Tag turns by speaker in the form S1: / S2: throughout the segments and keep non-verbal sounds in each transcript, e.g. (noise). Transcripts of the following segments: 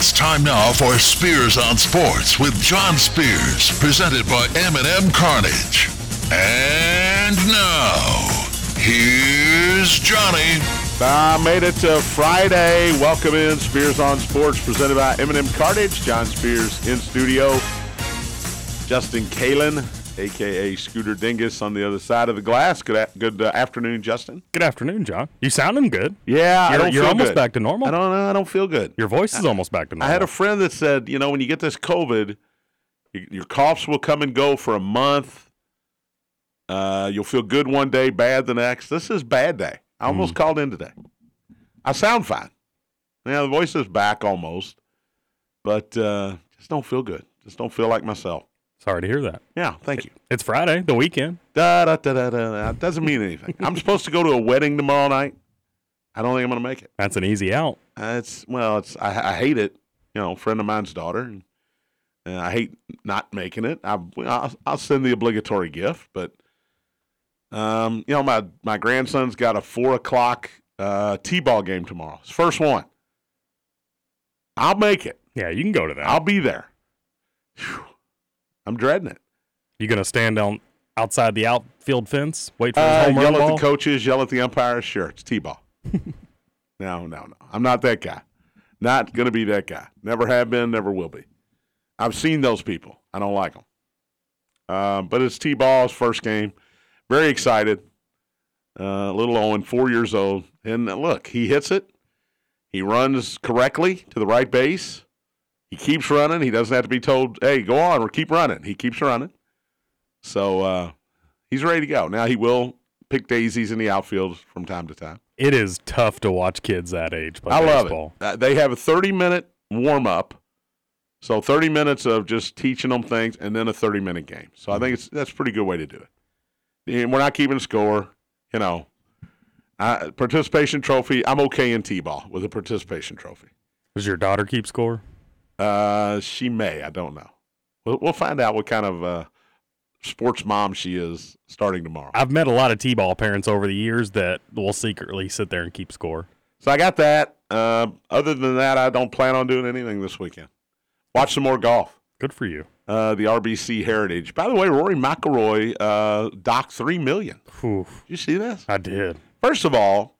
S1: It's time now for Spears on Sports with John Spears, presented by M&M Cartage. And now, here's Johnny.
S2: I made it to Friday. Welcome in Spears on Sports, presented by M&M Cartage. John Spears in studio. Justin Kalen, aka Scooter Dingus, on the other side of the glass. Good, a- good uh, afternoon, Justin.
S3: Good afternoon, John. You sounding good.
S2: Yeah,
S3: You're-
S2: don't
S3: you're almost
S2: good.
S3: back to normal.
S2: I don't know. I don't feel good.
S3: Your voice is almost back to normal.
S2: I had a friend that said, you know, when you get this COVID, y- your coughs will come and go for a month. Uh, you'll feel good one day, bad the next. This is bad day. I almost called in today. I sound fine. Yeah, the voice is back almost, but uh, just don't feel good. Just don't feel like myself.
S3: Sorry to hear that.
S2: Yeah, thank you.
S3: It's Friday, the weekend.
S2: Da, da, da, da, da, da. Doesn't mean anything. I'm supposed to go to a wedding tomorrow night. I don't think I'm going to make it.
S3: That's an easy out.
S2: Uh, it's well, it's I, I hate it. You know, a friend of mine's daughter, and uh, I hate not making it. I, I'll, I'll send the obligatory gift, but um, you know, my my grandson's got a four o'clock uh, t-ball game tomorrow. His first one. I'll make it.
S3: Yeah, you can go to that.
S2: I'll be there. Phew. I'm dreading it.
S3: you gonna stand down outside the outfield fence, wait for his
S2: Uh,
S3: home run
S2: yell at
S3: ball?
S2: the coaches, yell at the umpires. Sure, it's t-ball. (laughs) no, no, no. I'm not that guy. Not going to be that guy. Never have been. Never will be. I've seen those people. I don't like them. Um, but it's t-ball's first game. Very excited. Uh, little Owen, four years old, and look, he hits it. He runs correctly to the right base. He keeps running. He doesn't have to be told, "Hey, go on," or keep running. He keeps running. So uh, he's ready to go. Now he will pick daisies in the outfield from time to time.
S3: It is tough to watch kids that age play
S2: I love
S3: baseball.
S2: it. Uh, they have a 30 minute warm up. So 30 minutes of just teaching them things and then a 30 minute game. So I think it's that's a pretty good way to do it. And we're not keeping score, you know. Uh, participation trophy, I'm okay in T-ball with a participation trophy.
S3: Does your daughter keep score?
S2: Uh, she may, I don't know. We'll, we'll find out what kind of uh, sports mom she is starting tomorrow.
S3: I've met a lot of t-ball parents over the years that will secretly sit there and keep score.
S2: So I got that. Uh, other than that, I don't plan on doing anything this weekend. Watch some more golf.
S3: Good for you.
S2: Uh, the RBC Heritage. By the way, Rory McIlroy uh, docked three million.
S3: Whew,
S2: Did you see this?
S3: I did.
S2: First of all,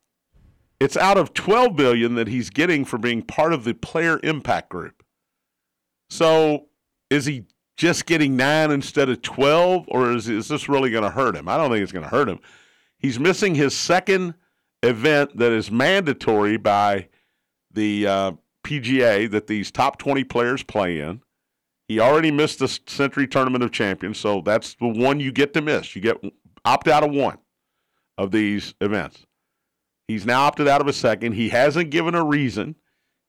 S2: it's out of twelve billion that he's getting for being part of the Player Impact Group. So, is he just getting nine instead of twelve, or is is this really going to hurt him? I don't think it's going to hurt him. He's missing his second event that is mandatory by the uh, PGA that these top twenty players play in. He already missed the Sentry Tournament of Champions, so that's the one you get to miss. You get opt out of one of these events. He's now opted out of a second. He hasn't given a reason.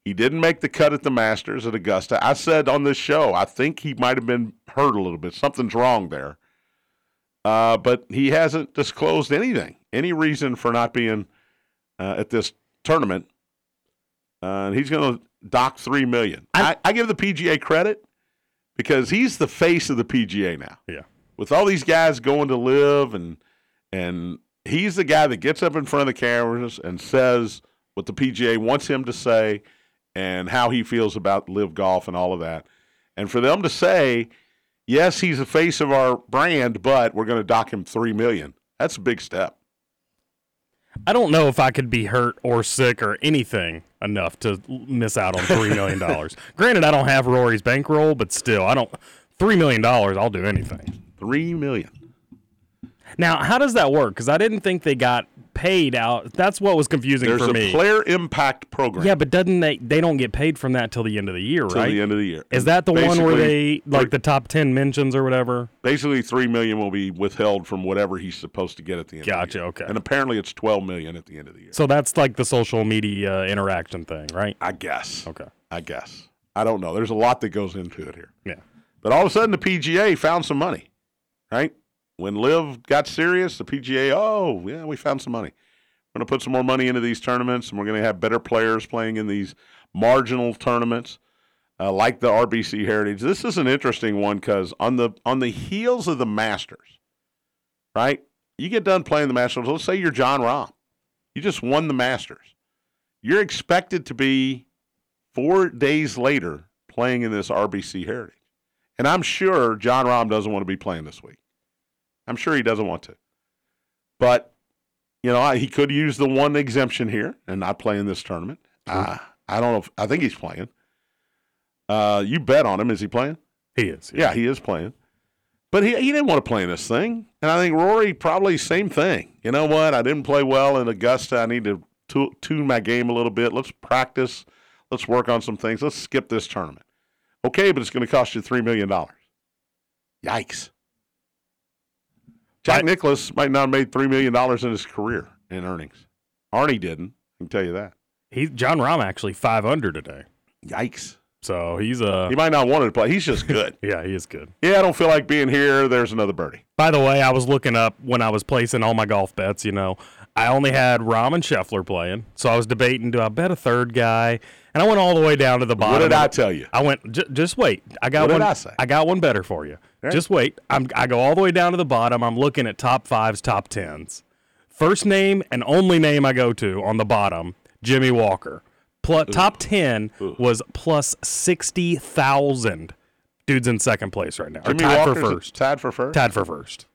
S2: He didn't make the cut at the Masters at Augusta. I said on this show, I think he might have been hurt a little bit. Something's wrong there. Uh, but he hasn't disclosed anything, any reason for not being uh, at this tournament. Uh, and he's going to dock three million. I, I give the PGA credit because he's the face of the PGA now
S3: Yeah.
S2: with all these guys going to LIV and and he's the guy that gets up in front of the cameras and says what the PGA wants him to say and how he feels about LIV golf and all of that. And for them to say, yes, he's the face of our brand, but we're going to dock him 3 million. That's a big step.
S3: I don't know if I could be hurt or sick or anything enough to miss out on three million (laughs) dollars. Granted, I don't have Rory's bankroll, but still, I don't. Three million dollars, I'll do anything.
S2: 3 million.
S3: Now, how does that work? Because I didn't think they got paid out. That's what was confusing
S2: There's
S3: for
S2: a
S3: me.
S2: player impact program
S3: yeah, but doesn't they? They don't get paid from that till the end of the year,
S2: till
S3: right?
S2: Till the end of the year.
S3: Is that the one where they like the top ten mentions or whatever?
S2: basically 3 million will be withheld from whatever he's supposed to get at the end of
S3: Gotcha,
S2: the year.
S3: okay.
S2: And apparently it's 12 million at the end of the year.
S3: So that's like the social media interaction thing, right?
S2: I guess.
S3: Okay.
S2: I guess. I don't know. There's a lot that goes into it here.
S3: Yeah.
S2: But all of a sudden, the PGA found some money, right? When LIV got serious, the PGA, oh, yeah, we found some money. We're going to put some more money into these tournaments, and we're going to have better players playing in these marginal tournaments, uh, like the RBC Heritage. This is an interesting one because on the on the heels of the Masters, right? You get done playing the Masters. Let's say you're Jon Rahm, you just won the Masters. You're expected to be four days later playing in this RBC Heritage. And I'm sure Jon Rahm doesn't want to be playing this week. I'm sure he doesn't want to. But, you know, he could use the one exemption here and not play in this tournament. Uh, I don't know. If, I think he's playing. Uh, you bet on him. Is he playing?
S3: He is.
S2: Yeah, he is playing. But he, he didn't want to play in this thing. And I think Rory probably same thing. You know what? I didn't play well in Augusta. I need to tu- tune my game a little bit. Let's practice. Let's work on some things. Let's skip this tournament. Okay, but it's going to cost you $3 million. Yikes. Jack
S3: I-
S2: Nicklaus might not have made $3 million in his career in earnings. Arnie didn't. I can tell you that.
S3: He Jon Rahm actually five under today,
S2: Yikes.
S3: so he's uh
S2: He might not want to play. He's just good. (laughs)
S3: yeah he is good.
S2: yeah, I don't feel like being here. There's another birdie.
S3: By the way, I was looking up when I was placing all my golf bets. You know, I only had Rahm and Scheffler playing, so I was debating do I bet a third guy, and I went all the way down to the bottom.
S2: What did I tell you?
S3: I went. J- just wait. I got
S2: What did
S3: one.
S2: I say?
S3: got one better for you.
S2: Right.
S3: Just wait. I'm. I go all the way down to the bottom. I'm looking at top fives, top tens. First name and only name I go to on the bottom, Jimmy Walker. Plus, top ten was plus sixty thousand. Dude's in second place right now.
S2: Jimmy
S3: tied
S2: Walker's
S3: for first.
S2: Tied for first.
S3: Tied for first.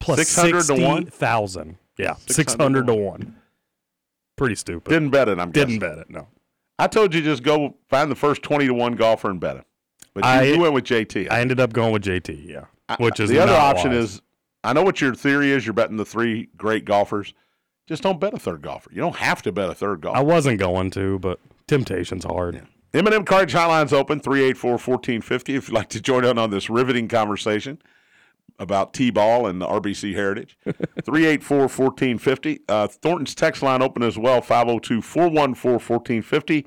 S3: Plus
S2: 600 to one?
S3: 60,000. Yeah,
S2: 600
S3: 600
S2: to
S3: to 1. Pretty stupid.
S2: Didn't bet it. I'm
S3: Didn't
S2: guessing.
S3: bet it, no.
S2: I told you just go find the first twenty to one golfer and bet him. But you,
S3: I-
S2: you went with JT.
S3: I ended up going with JT, yeah.
S2: I-
S3: Which is
S2: the other option
S3: wise.
S2: is I know what your theory is. You're betting the three great golfers. Just don't bet a third golfer. You don't have to bet a third golfer.
S3: I wasn't going to, but temptation's hard.
S2: M&M Cartage Hotline's open, 384-1450 if you'd like to join in on this riveting conversation about T-ball and the RBC Heritage. (laughs) 384-1450. Uh, Thornton's text line open as well, 502-414-1450.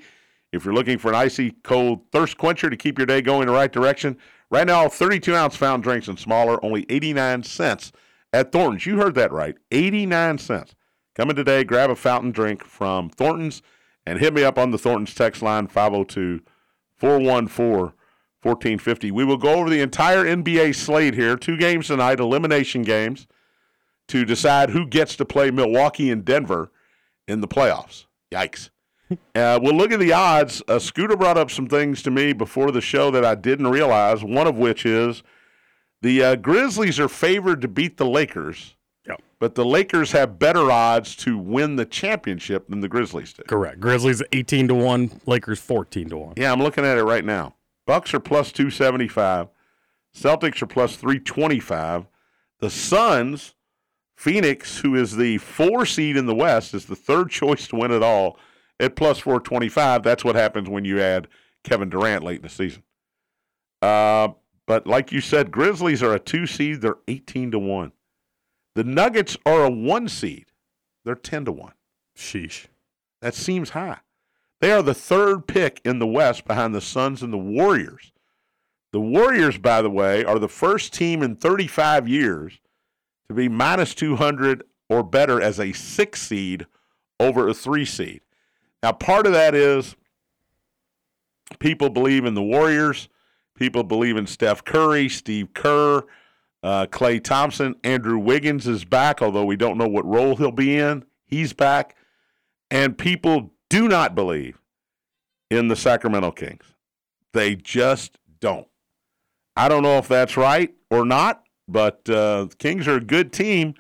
S2: If you're looking for an icy cold thirst quencher to keep your day going the right direction, right now 32-ounce fountain drinks and smaller, only 89 cents at Thornton's. You heard that right, 89 cents. Come in today, grab a fountain drink from Thornton's, and hit me up on the Thornton's text line 502 414 1450. We will go over the entire NBA slate here. Two games tonight, elimination games, to decide who gets to play Milwaukee and Denver in the playoffs. Yikes. (laughs) Uh, we'll look at the odds. Uh, Scooter brought up some things to me before the show that I didn't realize, one of which is the uh, Grizzlies are favored to beat the Lakers,
S3: Yep.
S2: but the Lakers have better odds to win the championship than the Grizzlies do.
S3: Correct. Grizzlies 18 to 1, Lakers 14 to 1.
S2: Yeah, I'm looking at it right now. Bucks are plus 275. Celtics are plus 325. The Suns, Phoenix, who is the four seed in the West, is the third choice to win it all at plus 425. That's what happens when you add Kevin Durant late in the season. Uh, but like you said, Grizzlies are a two seed. They're 18 to 1. The Nuggets are a one seed. They're 10 to 1.
S3: Sheesh.
S2: That seems high. They are the third pick in the West behind the Suns and the Warriors. The Warriors, by the way, are the first team in 35 years to be minus 200 or better as a six seed over a three seed. Now, part of that is people believe in the Warriors, people believe in Steph Curry, Steve Kerr, uh, Klay Thompson. Andrew Wiggins is back, although we don't know what role he'll be in. He's back. And people do not believe in the Sacramento Kings. They just don't. I don't know if that's right or not, but uh, the Kings are a good team.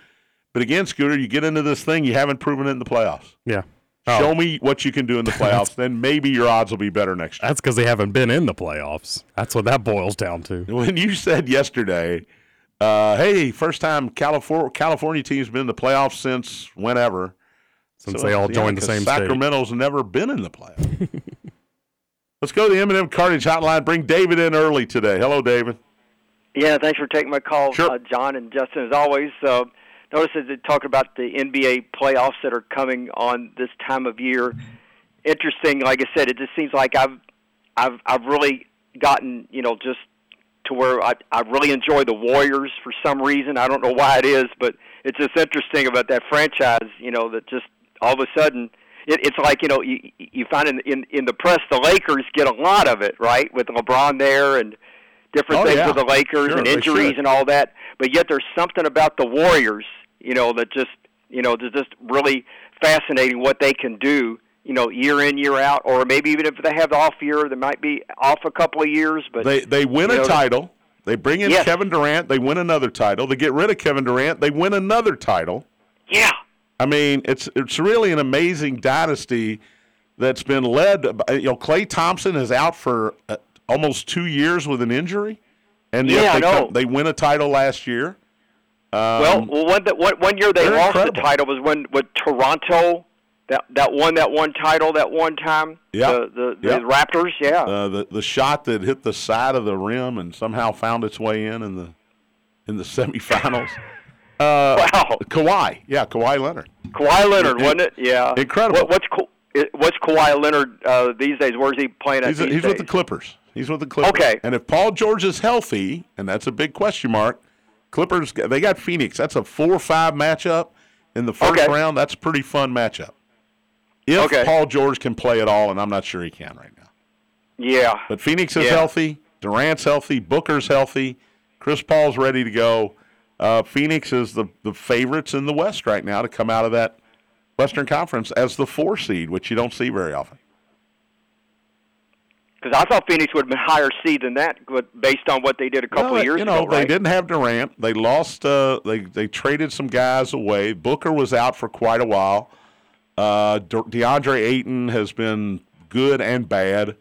S2: But again, Scooter, you get into this thing, you haven't proven it in the playoffs.
S3: Yeah.
S2: Show
S3: Oh,
S2: me what you can do in the (laughs) playoffs, then maybe your odds will be better next year.
S3: that's because they haven't been in the playoffs. That's what that boils down to.
S2: When you said yesterday, uh, hey, first time California, California team's been in the playoffs since whenever.
S3: Since
S2: So,
S3: they all
S2: yeah,
S3: joined the
S2: 'cause
S3: same state.
S2: Sacramento's never been in the playoffs. (laughs) Let's go to the M&M Cartage Hotline. Bring David in early today. Hello, David.
S4: Yeah, thanks for taking my call,
S2: Sure.
S4: uh, John and Justin. As always, uh, notice that they talk about the NBA playoffs that are coming on this time of year. Interesting, like I said, it just seems like I've, I've, I've really gotten, you know, just to where I, I really enjoy the Warriors for some reason. I don't know why it is, but it's just interesting about that franchise. You know, that just all of a sudden. It, it's like you know you you find in, in in the press the Lakers get a lot of it right with LeBron there and different
S2: Oh,
S4: things
S2: yeah.
S4: with the Lakers
S2: Sure,
S4: and injuries and all that. But yet there's something about the Warriors, you know, that just you know, that's just really fascinating what they can do, you know, year in year out, or maybe even if they have the off year, they might be off a couple of years. But
S2: They they win a
S4: know,
S2: title. They bring in
S4: Yes.
S2: Kevin Durant. They win another title. They get rid of Kevin Durant. They win another title.
S4: yeah,
S2: I mean, it's it's really an amazing dynasty that's been led. By, you know, Klay Thompson is out for almost two years with an injury, and yet
S4: Yeah,
S2: they, come- they win a title last year.
S4: well, well, one that one, one year they lost
S2: incredible.
S4: the title was when with Toronto. That that won that one title that one time.
S2: Yeah.
S4: The the, the
S2: Yeah.
S4: Raptors. Yeah.
S2: Uh, the the shot that hit the side of the rim and somehow found its way in in the in the (laughs) semifinals. Uh,
S4: wow.
S2: Kawhi, yeah, Kawhi Leonard.
S4: Kawhi Leonard,
S2: In-
S4: wasn't it? Yeah.
S2: incredible.
S4: What, what's what's Kawhi Leonard uh, these days? Where's he playing at
S2: He's,
S4: these
S2: he's with the Clippers. He's with the Clippers.
S4: Okay.
S2: And if Paul George is healthy, and that's a big question mark, Clippers they got Phoenix. That's a four-five matchup in the first
S4: Okay.
S2: round. That's a pretty fun matchup. If
S4: Okay.
S2: Paul George can play at all, and I'm not sure he can right now.
S4: yeah.
S2: But Phoenix is
S4: Yeah.
S2: healthy. Durant's healthy. Booker's healthy. Chris Paul's ready to go. Uh, Phoenix is the, the favorites in the West right now to come out of that Western Conference as the four seed, which you don't see very often.
S4: Because I thought Phoenix would have been higher seed than that, but based on what they did a couple
S2: Well,
S4: of years ago.
S2: you know,
S4: ago,
S2: they
S4: right?
S2: didn't have Durant. They lost. Uh, they they traded some guys away. Booker was out for quite a while. Uh, De- DeAndre Ayton has been good and bad.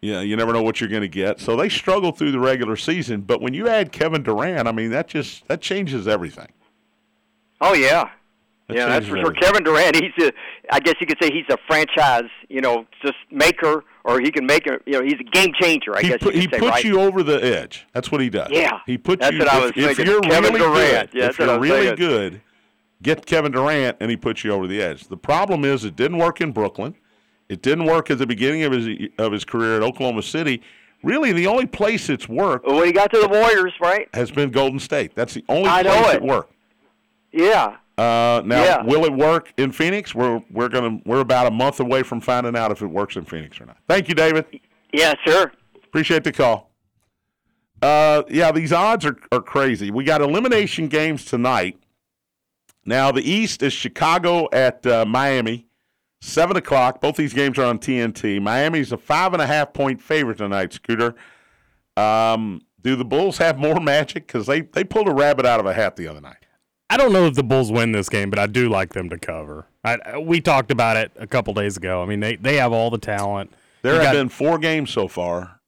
S2: Yeah, you never know what you're going to get. So they struggled through the regular season. But when you add Kevin Durant, I mean, that just that changes everything.
S4: Oh yeah,
S2: That
S4: yeah, that's for sure.
S2: everything.
S4: Kevin Durant, he's a, I guess you could say he's a franchise, you know, just maker, or he can make a, you know, he's a game changer. I
S2: He,
S4: guess
S2: put, he
S4: say,
S2: puts
S4: right?
S2: you over the edge. That's what he does.
S4: Yeah,
S2: he puts
S4: that's
S2: you.
S4: what I
S2: if,
S4: was
S2: if
S4: thinking.
S2: you're
S4: Kevin
S2: really
S4: Durant.
S2: good,
S4: Yeah,
S2: if
S4: I
S2: you're really
S4: thinking.
S2: good, get Kevin Durant, and he puts you over the edge. The problem is, it didn't work in Brooklyn. It didn't work at the beginning of his of his career at Oklahoma City. Really, the only place it's worked
S4: when he got to the Warriors, right?
S2: has been Golden State. That's the only
S4: I know
S2: place
S4: it.
S2: it worked.
S4: Yeah.
S2: Uh, now,
S4: Yeah.
S2: will it work in Phoenix? We're we're gonna we're about a month away from finding out if it works in Phoenix or not. Thank you, David.
S4: Yeah, sure.
S2: Appreciate the call. Uh, yeah, these odds are, are crazy. We got elimination games tonight. Now, the East is Chicago at uh, Miami, 7 o'clock. Both these games are on TNT. Miami's a five and a half point favorite tonight, Scooter. Um, do the Bulls have more (laughs) magic? Because they, they pulled a rabbit out of a hat the other night.
S3: I don't know if the Bulls win this game, but I do like them to cover. I, we talked about it a couple days ago. I mean, they, they have all the talent.
S2: There
S3: You
S2: have
S3: got-
S2: been four games so far.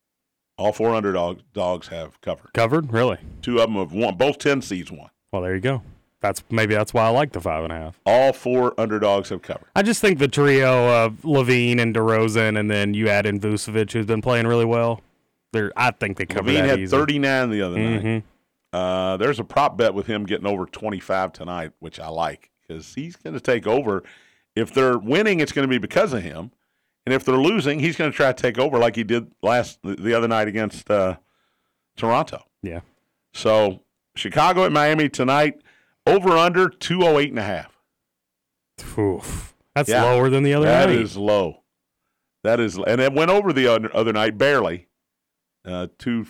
S2: All four underdog dogs have covered.
S3: covered, really.
S2: Two of them have won. Both 10 seeds won.
S3: Well, there you go. That's maybe that's why I like the five and a half.
S2: All four underdogs have covered.
S3: I just think the trio of LaVine and DeRozan, and then you add in Vucevic, who's been playing really well. They're, I think they cover LaVine
S2: had
S3: easy.
S2: 39 the other mm-hmm.
S3: night.
S2: Uh, there's a prop bet with him getting over 25 tonight, which I like because he's going to take over. If they're winning, it's going to be because of him, and if they're losing, he's going to try to take over like he did last the other night against uh, Toronto.
S3: Yeah.
S2: So Chicago at Miami tonight. Over under 208 and a half.
S3: Oof. That's
S2: Yeah.
S3: lower than the other
S2: That
S3: night.
S2: is low. That is, and it went over the other, other night barely. Uh, two,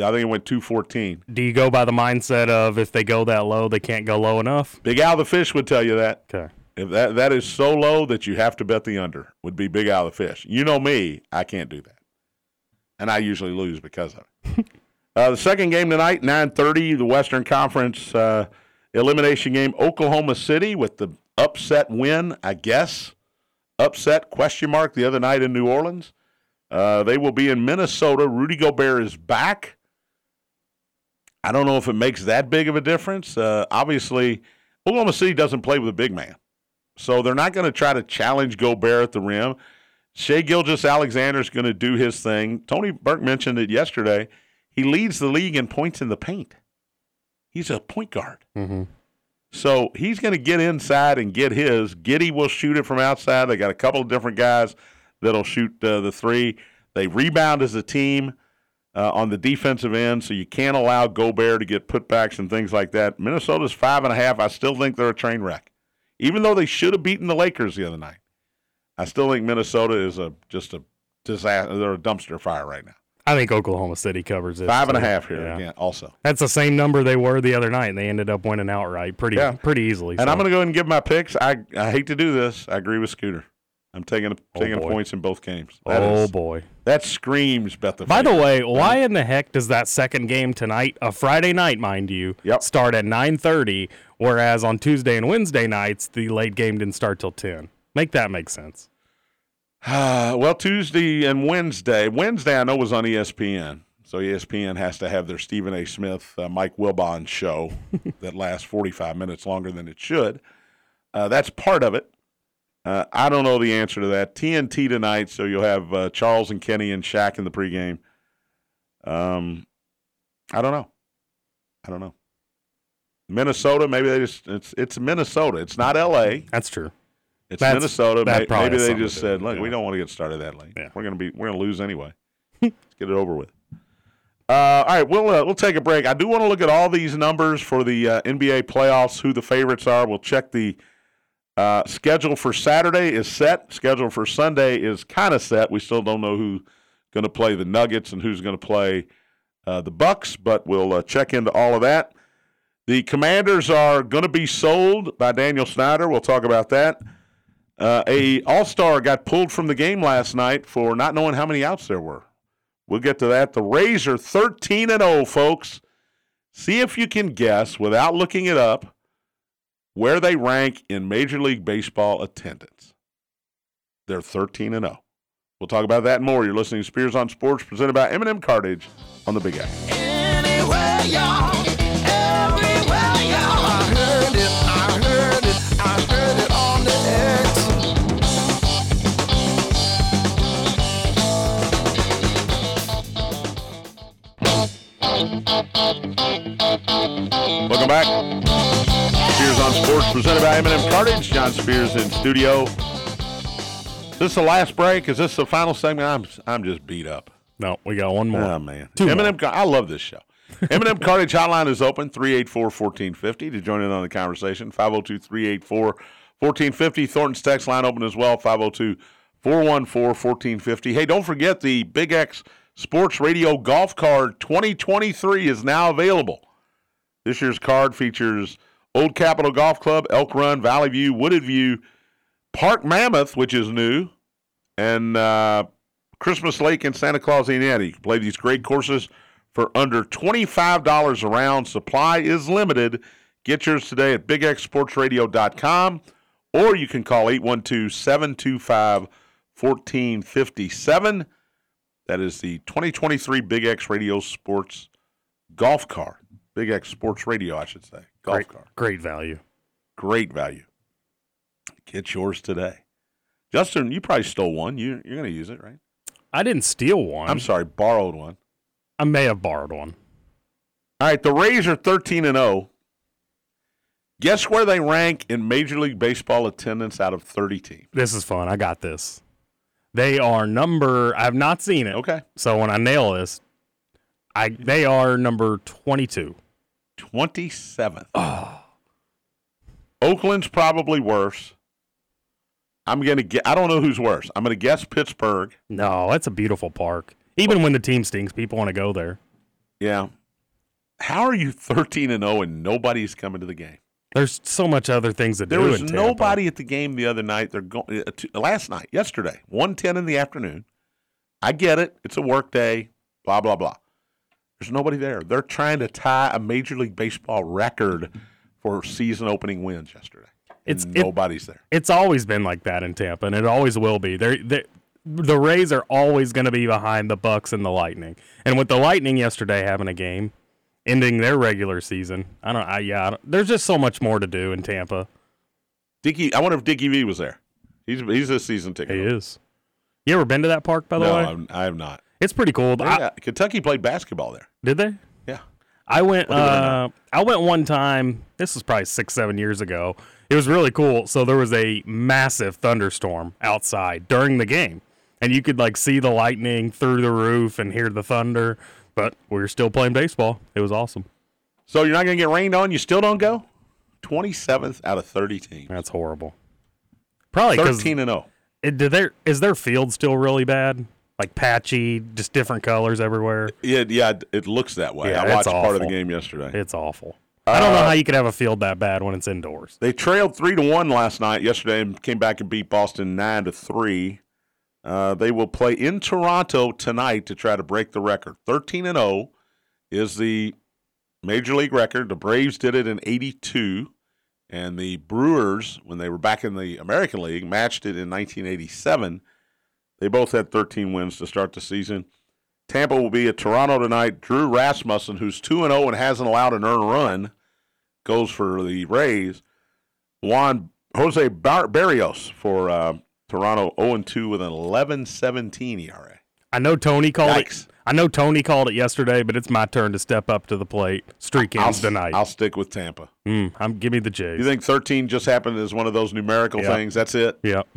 S2: I think it went 214.
S3: Do you go by the mindset of if they go that low, they can't go low enough?
S2: Big Al the Fish would tell you that.
S3: Okay.
S2: If that that is so low that you have to bet the under, would be Big Al the Fish. You know me, I can't do that, and I usually lose because of it. (laughs) uh, the second game tonight, nine thirty, the Western Conference uh, elimination game. Oklahoma City with the upset win, I guess. Upset question mark the other night in New Orleans. Uh, they will be in Minnesota. Rudy Gobert is back. I don't know if it makes that big of a difference. Uh, obviously, Oklahoma City doesn't play with a big man. So they're not going to try to challenge Gobert at the rim. Shai Gilgeous-Alexander is going to do his thing. Tony Burke mentioned it yesterday. He leads the league in points in the paint. He's a point guard.
S3: Mm-hmm.
S2: So he's going to get inside and get his. Giddey will shoot it from outside. They got a couple of different guys that'll shoot uh, the three. They rebound as a team uh, on the defensive end, so you can't allow Gobert to get putbacks and things like that. Minnesota's five and a half. I still think they're a train wreck, even though they should have beaten the Lakers the other night. I still think Minnesota is a just a disaster. They're a dumpster fire right now.
S3: I think Oklahoma City covers it.
S2: Five and a half here
S3: Yeah.
S2: again, also.
S3: That's the same number they were the other night, and they ended up winning outright pretty
S2: Yeah.
S3: pretty easily.
S2: And
S3: so.
S2: I'm going to go ahead and give my picks. I, I hate to do this. I agree with Scooter. I'm taking
S3: Oh,
S2: taking
S3: boy.
S2: points in both games. That
S3: oh
S2: is-
S3: boy.
S2: that screams bet the.
S3: By the way, why in the heck does that second game tonight, a Friday night, mind you,
S2: Yep.
S3: start at 9:30, whereas on Tuesday and Wednesday nights the late game didn't start till 10? Make that make sense.
S2: Uh, (sighs) well, Tuesday and Wednesday. Wednesday, I know was on ESPN, so ESPN has to have their Stephen A. Smith, uh, Mike Wilbon show (laughs) that lasts 45 minutes longer than it should. Uh, that's part of it. Uh, I don't know the answer to that. TNT tonight, so you'll have uh, Charles and Kenny and Shaq in the pregame. Um, I don't know. I don't know. Minnesota, maybe they just it's it's Minnesota. It's not L.A.
S3: That's true.
S2: It's
S3: That's-
S2: Minnesota.
S3: that
S2: May-
S3: probably
S2: Maybe they just
S3: to do with
S2: said, "Look, we don't want to get started that late.
S3: Yeah.
S2: We're gonna be we're gonna lose anyway. (laughs) Let's get it over with." Uh, all right, we'll uh, we'll take a break. I do want to look at all these numbers for the uh, NBA playoffs. Who the favorites are? We'll check the uh, schedule for Saturday is set. Schedule for Sunday is kind of set. We still don't know who's going to play the Nuggets and who's going to play uh, the Bucks, but we'll uh, check into all of that. The Commanders are going to be sold by Daniel Snyder. We'll talk about that. Uh, a All Star got pulled from the game last night for not knowing how many outs there were. We'll get to that. The are 13 and 0, folks. See if you can guess without looking it up where they rank in Major League Baseball attendance. They're 13 and 0. We'll talk about that and more. You're listening to Spears on Sports, presented by M&M Cartage on the Big X.
S5: Anywhere, y'all. Everywhere, y'all. I heard it, I heard it, I heard it on the X.
S2: Welcome back. On Sports, presented by M&M Cartage. John Spears in studio. Is this the last break? Is this the final segment? I'm I'm just beat up.
S3: No, we got one more.
S2: Oh man,
S3: Two
S2: M&M. Car- I love this show. (laughs) M&M Cartage Hotline is open 384-1450 to join in on the conversation. 502-384-1450. Thornton's text line open as well. 502-414-1450. Hey, don't forget the Big X Sports Radio Golf Card 2023 is now available. This year's card features Old Capitol Golf Club, Elk Run, Valley View, Wooded View, Park Mammoth, which is new, and uh, Christmas Lake and Santa Claus Indiana. You can play these great courses for under $25 a round. Supply is limited. Get yours today at bigxsportsradio.com or you can call 812 725 1457. That is the 2023 Big X Radio Sports Golf Card. Big X Sports Radio, I should say. Golf
S3: great, great value.
S2: Great value. Get yours today. Justin, you probably stole one. You, you're going to use it, right?
S3: I didn't steal one.
S2: I'm sorry, borrowed one.
S3: I may have borrowed one.
S2: All right, the Rays are 13 and 0. Guess where they rank in Major League Baseball attendance out of 30 teams?
S3: This is fun. I got this. They are number. I have not seen it.
S2: Okay.
S3: So when I nail this, I they are number twenty-two.
S2: 27th. Oakland's probably worse. I'm going to get I don't know who's worse. I'm going to guess Pittsburgh.
S3: No, that's a beautiful park. Even when the team stinks, people want to go there.
S2: Yeah. How are you 13 and 0 and nobody's coming to the game?
S3: There's so much other things to
S2: There
S3: do.
S2: was
S3: in
S2: nobody at the game the other night. They're going uh, t- last night, yesterday, 110 in the afternoon. I get it. It's a work day, blah blah blah. There's nobody there. They're trying to tie a Major League Baseball record for season opening wins yesterday.
S3: It's-
S2: And
S3: it-
S2: nobody's there.
S3: It's always been like that in Tampa, and it always will be. They're, they the Rays are always going to be behind the Bucks and the Lightning. And with the Lightning yesterday having a game, ending their regular season, I don't. I yeah. I don't, there's just so much more to do in Tampa.
S2: Dicky, I wonder if Dicky V was there. He's he's a season ticket.
S3: He is. You ever been to that park, by the
S2: no,
S3: way?
S2: I'm, I have not.
S3: It's pretty cool. I-
S2: Kentucky played basketball there.
S3: Did they?
S2: Yeah.
S3: I went.
S2: Believe it or
S3: Uh. I went one time. This was probably six, seven years ago. It was really cool. So there was a massive thunderstorm outside during the game, and you could like see the lightning through the roof and hear the thunder. But we were still playing baseball. It was awesome.
S2: So you're not going to get rained on. You still don't go. 27th out of 30 teams.
S3: That's horrible. Probably
S2: 13 and 0.
S3: did their is their field still really bad? Like patchy, just different colors everywhere.
S2: Yeah, yeah, it looks that way.
S3: Yeah,
S2: I
S3: it's
S2: watched part of the game yesterday.
S3: It's awful. I don't know
S2: Uh,
S3: how you could have a field that bad when it's indoors.
S2: They trailed three to one last night, yesterday, and came back and beat Boston nine to three. Uh, they will play in Toronto tonight to try to break the record. Thirteen and zero is the major league record. The Braves did it in '82, and the Brewers, when they were back in the American League, matched it in 1987. They both had 13 wins to start the season. Tampa will be at Toronto tonight. Drew Rasmussen, who's 2 and 0 and hasn't allowed an earned run, goes for the Rays. Juan Jose Bar- Berrios for uh, Toronto 0 and 2 with an 11-17 ERA.
S3: I know Tony called
S2: Yikes.
S3: it. I know Tony called it yesterday, but it's my turn to step up to the plate. Streak
S2: I'll,
S3: ends tonight.
S2: I'll stick with Tampa.
S3: Mm, I'm give me the Jays.
S2: You think 13 just happened as one of those numerical
S3: Yeah.
S2: things? That's it?
S3: Yep.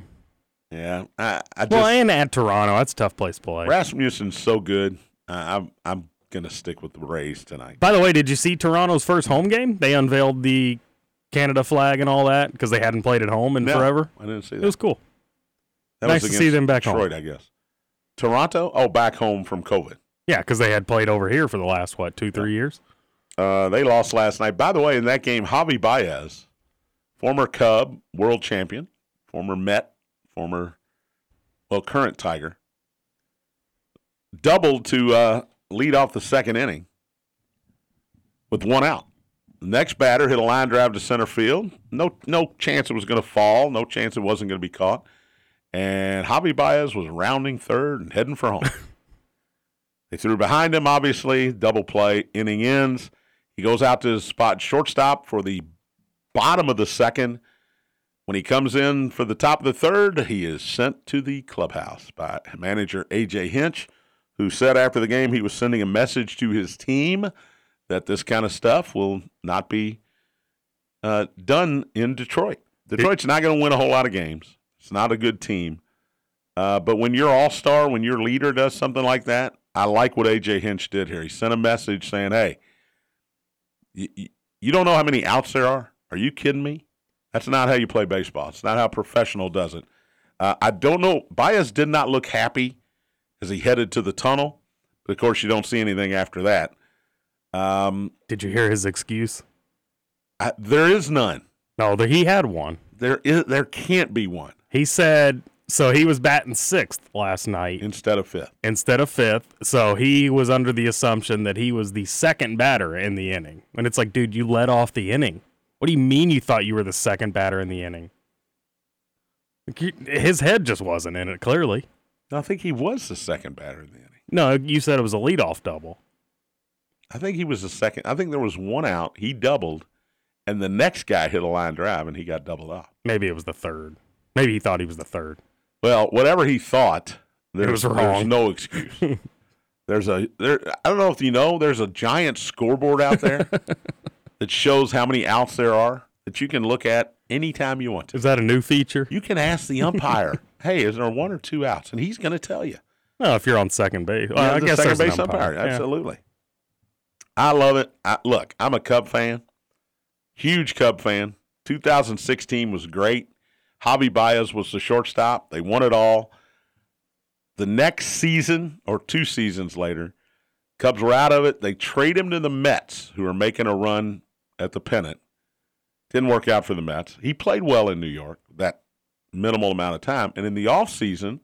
S2: Yeah. I, I just,
S3: Well, and at Toronto, that's a tough place to play.
S2: Rasmussen's so good. Uh, I'm I'm gonna stick with the Rays tonight.
S3: By the way, did you see Toronto's first home game? They unveiled the Canada flag and all that because they hadn't played at home in
S2: No,
S3: forever.
S2: I didn't see that.
S3: It was cool.
S2: that
S3: nice
S2: was
S3: to see them back home.
S2: Detroit, I guess. Toronto? Oh, back home from COVID.
S3: Yeah, because they had played over here for the last what two, three years.
S2: Uh, they lost last night. By the way, in that game, Javi Baez, former Cub, world champion, former Met, former, well, current Tiger, doubled to uh, lead off the second inning with one out. Next batter hit a line drive to center field. No, no chance it was going to fall. No chance it wasn't going to be caught. And Javi Baez was rounding third and heading for home. (laughs) They threw behind him, obviously. Double play, inning ends. He goes out to his spot shortstop for the bottom of the second. When he comes in for the top of the third, he is sent to the clubhouse by manager A.J. Hinch, who said after the game he was sending a message to his team that this kind of stuff will not be uh, done in Detroit. Detroit's not going to win a whole lot of games. It's not a good team. Uh, but when your all star, when your leader does something like that, I like what AJ Hinch did here. He sent a message saying, "Hey, you, you don't know how many outs there are. Are you kidding me? That's not how you play baseball. It's not how a professional does it." Uh, I don't know. Baez did not look happy as he headed to the tunnel. But of course, you don't see anything after that. Um,
S3: Did you hear his excuse?
S2: I, there is none.
S3: No, there, he had one.
S2: There is. There can't be one
S3: He said so. He was batting sixth last night
S2: instead of fifth.
S3: instead of fifth. So he was under the assumption that he was the second batter in the inning. And it's like, dude, you let off the inning. What do you mean you thought you were the second batter in the inning? His head just wasn't in it. Clearly,
S2: I think he was the second batter in the inning.
S3: no. You said it was a leadoff double.
S2: I think he was the second. I think there was one out. He doubled, and the next guy hit a line drive, and he got doubled off.
S3: Maybe it was the third. Maybe he thought he was the third.
S2: Well, whatever he thought, there's,
S3: was
S2: there's no excuse. (laughs) there's a there. I don't know if you know. There's a giant scoreboard out there (laughs) that shows how many outs there are that you can look at anytime you want to.
S3: Is that a new feature?
S2: You can ask the umpire, (laughs) "Hey, is there one or two outs?" And he's going to tell you.
S3: No, if you're on second base. Well,
S2: Yeah,
S3: I guess
S2: second base
S3: an
S2: umpire.
S3: Yeah.
S2: Absolutely. I love it. I, look, I'm a Cub fan. Huge Cub fan. 2016 was great. Javi Baez was the shortstop. They won it all. The next season, or two seasons later, Cubs were out of it. They trade him to the Mets, who are making a run at the pennant. Didn't work out for the Mets. He played well in New York that minimal amount of time. And in the offseason,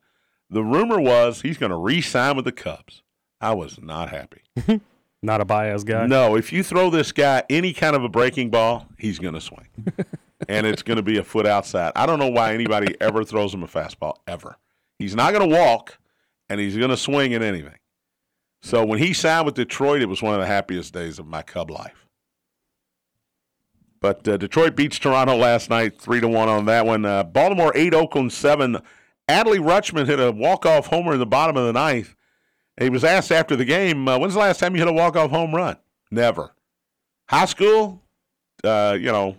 S2: the rumor was he's going to re sign with the Cubs. I was not happy. (laughs)
S3: Not a Baez guy.
S2: No, if you throw this guy any kind of a breaking ball, he's going to swing. (laughs) and it's going to be a foot outside. I don't know why anybody ever throws him a fastball, ever. He's not going to walk, and he's going to swing at anything. So when he signed with Detroit, it was one of the happiest days of my Cub life. But uh, Detroit beats Toronto last night, three to one on that one. Uh, Baltimore eight, Oakland seven. Adley Rutschman hit a walk off homer in the bottom of the ninth. He was asked after the game, uh, "When's the last time you hit a walk off home run?" Never. High school, uh, you know,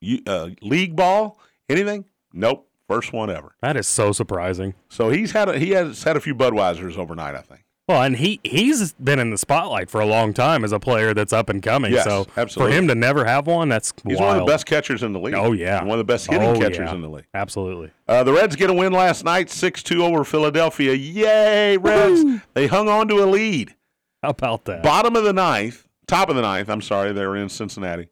S2: you, uh, league ball, anything? Nope. First one ever.
S3: That is so surprising.
S2: So he's had a, he has had a few Budweisers overnight, I think.
S3: Well, and he he's been in the spotlight for a long time as a player that's up and coming.
S2: Yes,
S3: so
S2: absolutely.
S3: for him to never have one, that's
S2: He's
S3: wild.
S2: one of the best catchers in the league.
S3: Oh yeah,
S2: one of the best hitting
S3: Oh,
S2: catchers
S3: yeah.
S2: in the league.
S3: Absolutely.
S2: Uh, the Reds get a win last night, six two over Philadelphia. Yay, Reds! They hung on to a lead.
S3: How about that?
S2: Bottom of the ninth, top of the ninth. I'm sorry, they were in Cincinnati.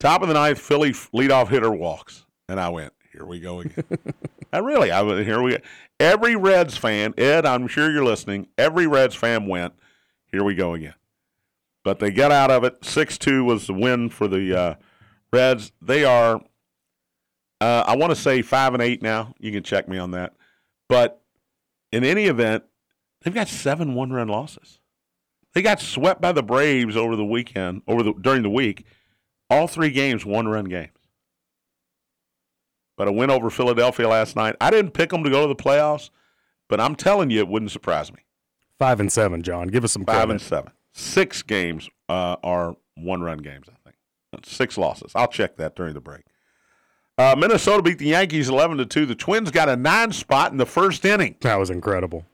S2: Top of the ninth, Philly leadoff hitter walks, and I went, "Here we go again." (laughs) I really, I went, "Here we." Every Reds fan, Ed, I'm sure you're listening. Every Reds fan went, "Here we go again." But they got out of it. Six two was the win for the uh, Reds. They are, uh, I want to say five and eight now. You can check me on that. But in any event, they've got seven one run losses. They got swept by the Braves over the weekend, over the during the week. All three games, one run games. But a win over Philadelphia last night. I didn't pick them to go to the playoffs, but I'm telling you, it wouldn't surprise me.
S3: Five and seven, John. Give us some
S2: Five
S3: credit.
S2: and seven. Six games uh, are one run games, I think. Six losses. I'll check that during the break. Uh, Minnesota beat the Yankees 11 to 2. The Twins got a nine spot in the first inning.
S3: That was incredible.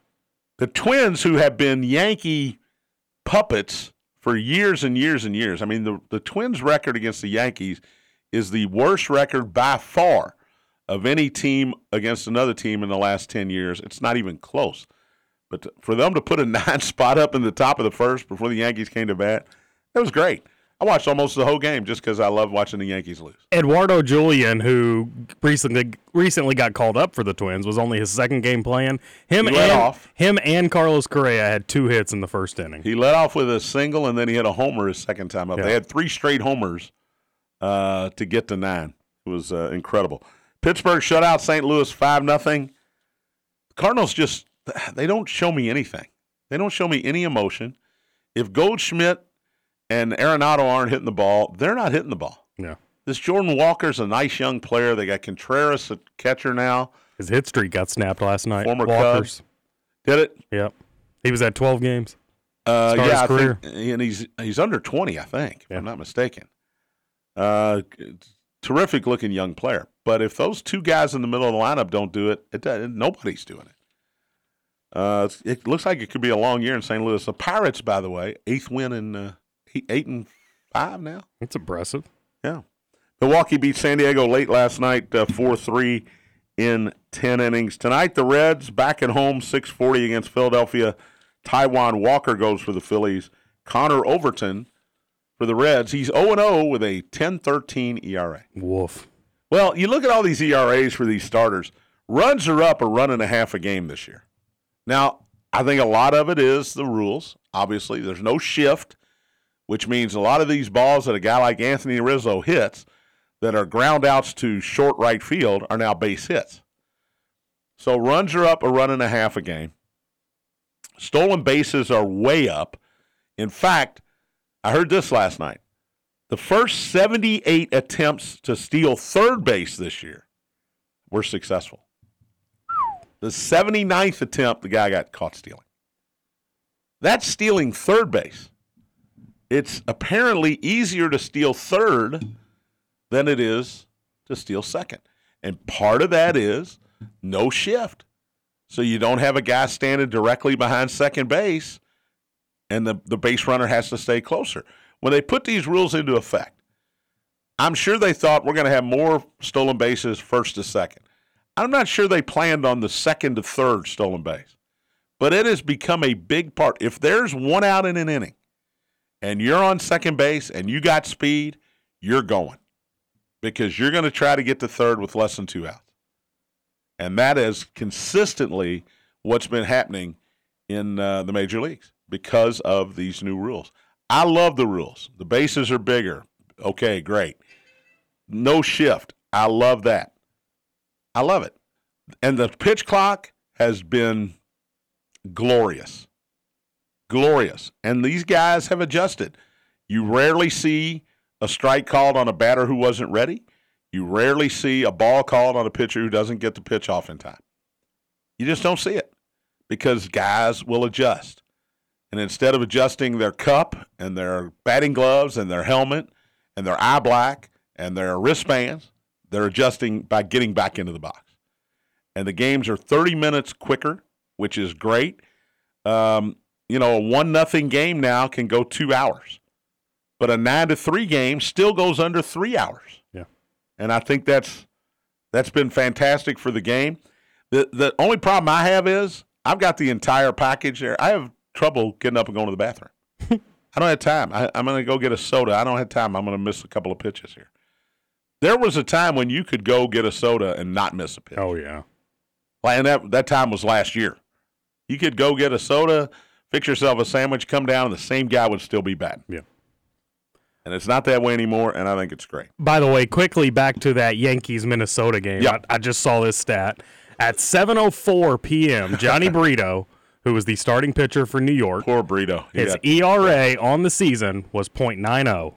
S2: The Twins, who have been Yankee puppets for years and years and years. I mean, the, the Twins' record against the Yankees is the worst record by far of any team against another team in the last 10 years. It's not even close. But t- for them to put a (laughs) nine spot up in the top of the first before the Yankees came to bat, that was great. I watched almost the whole game just because I love watching the Yankees lose.
S3: Edouard Julien, who recently recently got called up for the Twins, was only his second game playing. Him
S2: He
S3: and
S2: off.
S3: him and Carlos Correa had two hits in the first inning.
S2: He led off with a single, and then he hit a homer his second time up.
S3: Yeah.
S2: They had three straight homers uh, to get to nine. It was uh, incredible. Pittsburgh shut out St. Louis five nothing. Cardinals just they don't show me anything. They don't show me any emotion. If Goldschmidt and Arenado aren't hitting the ball, they're not hitting the ball.
S3: Yeah,
S2: This Jordan Walker's a nice young player. They got Contreras at catcher now.
S3: his hit streak got snapped last night.
S2: Former
S3: Walker's.
S2: Did it?
S3: Yep, he was at twelve games.
S2: Uh, yeah,
S3: his
S2: I
S3: career.
S2: think, and he's he's under twenty, I think, if I'm not mistaken. Uh, terrific looking young player. But if those two guys in the middle of the lineup don't do it, it nobody's doing it. Uh, it looks like it could be a long year in St. Louis. The Pirates, by the way, eighth win in uh, eight, eight and five now.
S3: It's impressive.
S2: Yeah. Milwaukee beat San Diego late last night, uh, four three in ten innings. Tonight, the Reds back at home, six forty against Philadelphia. Taijuan Walker goes for the Phillies. Connor Overton for the Reds. He's 0 0 with a 10-13 ERA.
S3: Woof.
S2: Well, you look at all these ERAs for these starters. Runs are up a run and a half a game this year. Now, I think a lot of it is the rules. Obviously, there's no shift, which means a lot of these balls that a guy like Anthony Rizzo hits that are ground outs to short right field are now base hits. So runs are up a run and a half a game. Stolen bases are way up. In fact, I heard this last night. The first 78 attempts to steal third base this year were successful. The 79th attempt, the guy got caught stealing. That's stealing third base. It's apparently easier to steal third than it is to steal second. And part of that is no shift. So you don't have a guy standing directly behind second base and the, the base runner has to stay closer. When they put these rules into effect, I'm sure they thought we're going to have more stolen bases first to second. I'm not sure they planned on the second to third stolen base, but it has become a big part. If there's one out in an inning and you're on second base and you got speed, you're going because you're going to try to get to third with less than two outs. And that is consistently what's been happening in uh, the major leagues because of these new rules. I love the rules. The bases are bigger. Okay, great. No shift. I love that. I love it. And the pitch clock has been glorious. Glorious. And these guys have adjusted. You rarely see a strike called on a batter who wasn't ready. You rarely see a ball called on a pitcher who doesn't get the pitch off in time. You just don't see it because guys will adjust. And instead of adjusting their cup and their batting gloves and their helmet and their eye black and their wristbands, they're adjusting by getting back into the box. And the games are 30 minutes quicker, which is great. Um, you know, a one nothing game now can go two hours, but a nine to three game still goes under three hours.
S3: Yeah.
S2: And I think that's that's been fantastic for the game. The the only problem I have is I've got the entire package there. I have trouble getting up and going to the bathroom. (laughs) I don't have time. I, I'm going to go get a soda. I don't have time. I'm going to miss a couple of pitches here. There was a time when you could go get a soda and not miss a pitch.
S3: Oh yeah.
S2: And that that time was last year. You could go get a soda, fix yourself a sandwich, come down, and the same guy would still be batting.
S3: Yeah.
S2: And it's not that way anymore, and I think it's great.
S3: By the way, quickly back to that Yankees Minnesota game.
S2: Yeah.
S3: I, I just saw this stat. At 7:04 p.m., Jhony (laughs) Brito, who was the starting pitcher for New York,
S2: Poor Brito.
S3: His ERA on the season was .90.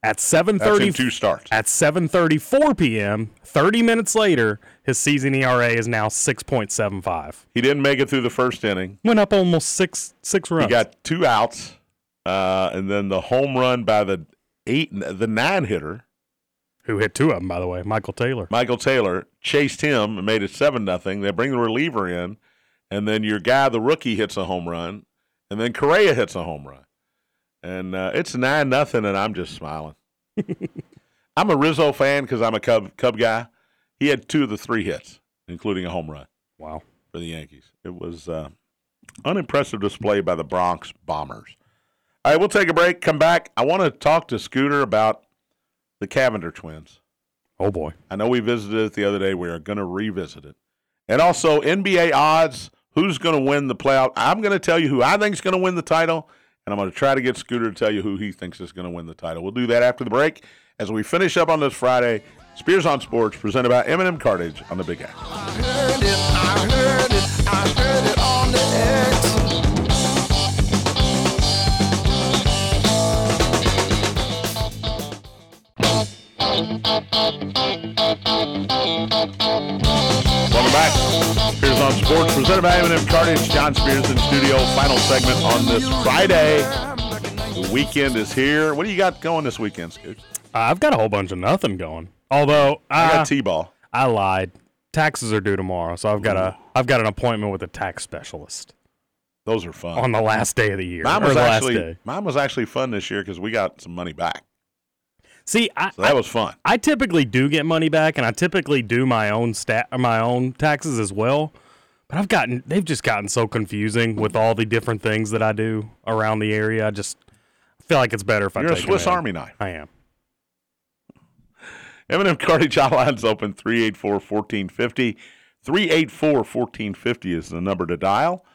S3: At
S2: that's in
S3: 7:30
S2: two starts.
S3: at 7:34 p.m., 30 minutes later, his season ERA is now 6.75.
S2: He didn't make it through the first inning.
S3: Went up almost six six runs.
S2: He got two outs, uh, and then the home run by the eight, the nine hitter,
S3: who hit two of them, by the way, Michael Taylor.
S2: Michael Taylor, chased him and made it seven nothing. They bring the reliever in, and then your guy, the rookie, hits a home run, and then Correa hits a home run, and uh, it's nine nothing, and I'm just smiling. (laughs) I'm a Rizzo fan because I'm a Cub Cub guy. He had two of the three hits, including a home run
S3: Wow.
S2: for the Yankees. It was uh, unimpressive display by the Bronx Bombers. All right, we'll take a break. Come back. I want to talk to Scooter about the Cavinder twins.
S3: Oh boy.
S2: I know we visited it the other day. We are going to revisit it. And also NBA odds. Who's going to win the playoff? I'm going to tell you who I think is going to win the title, and I'm going to try to get Scooter to tell you who he thinks is going to win the title. We'll do that after the break as we finish up on this Friday. Spears on Sports, presented by M&M Cartage on the Big X. Sports, presented by M&M Cartage. John Spears in studio. Final segment on this Friday. The weekend is here. What do you got going this weekend, Scoot?
S3: I've got a whole bunch of nothing going. Although
S2: I
S3: I,
S2: got T-ball.
S3: I lied. Taxes are due tomorrow, so I've got a I've got an appointment with a tax specialist
S2: Those are fun.
S3: on the last day of the year.
S2: Mine was
S3: the last
S2: actually
S3: day.
S2: mine was actually fun this year because we got some money back.
S3: See, I,
S2: So that was fun.
S3: I typically do get money back, and I typically do my own stat, my own taxes as well. But I've gotten they've just gotten so confusing with all the different things that I do around the area. I just feel like it's better if I
S2: You're a Swiss. Army knife.
S3: I am. (laughs)
S2: M&M Cartage Hotlines open 384-1450. 384-1450 is the number to dial.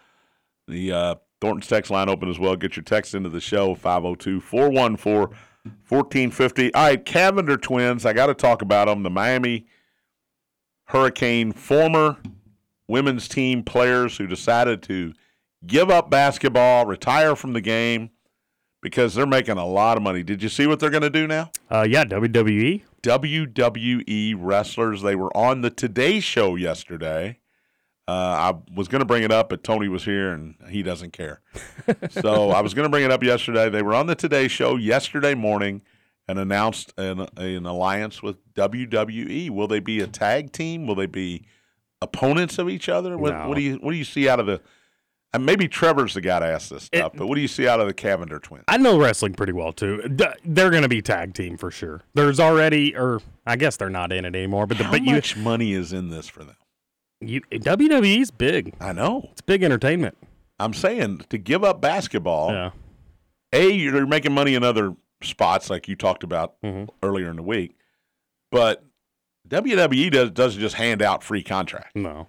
S2: The uh, Thornton's text line open as well. Get your text into the show, 502-414-1450. All right, Cavinder twins. I got to talk about them. The Miami Hurricane former women's team players who decided to give up basketball, retire from the game because they're making a lot of money. Did you see what they're going to do now?
S3: Uh, yeah, WWE.
S2: WWE wrestlers. They were on the Today Show yesterday. Uh, I was going to bring it up, but Tony was here and he doesn't care. (laughs) so I was going to bring it up yesterday. They were on the Today Show yesterday morning and announced an, an alliance with WWE. Will they be a tag team? Will they be opponents of each other? What,
S3: No.
S2: what do you What do you see out of the? And maybe Trevor's the guy to ask this stuff. but what do you see out of the Cavinder twins?
S3: I know wrestling pretty well too. They're going to be tag team for sure. There's already, or I guess they're not in it anymore. But the,
S2: How
S3: but you,
S2: much money is in this for them?
S3: you WWE's big.
S2: I know.
S3: It's big entertainment.
S2: I'm saying to give up basketball,
S3: Yeah.
S2: A, you're making money in other spots like you talked about
S3: Mhm.
S2: earlier in the week, but WWE does, doesn't just hand out free contracts.
S3: No.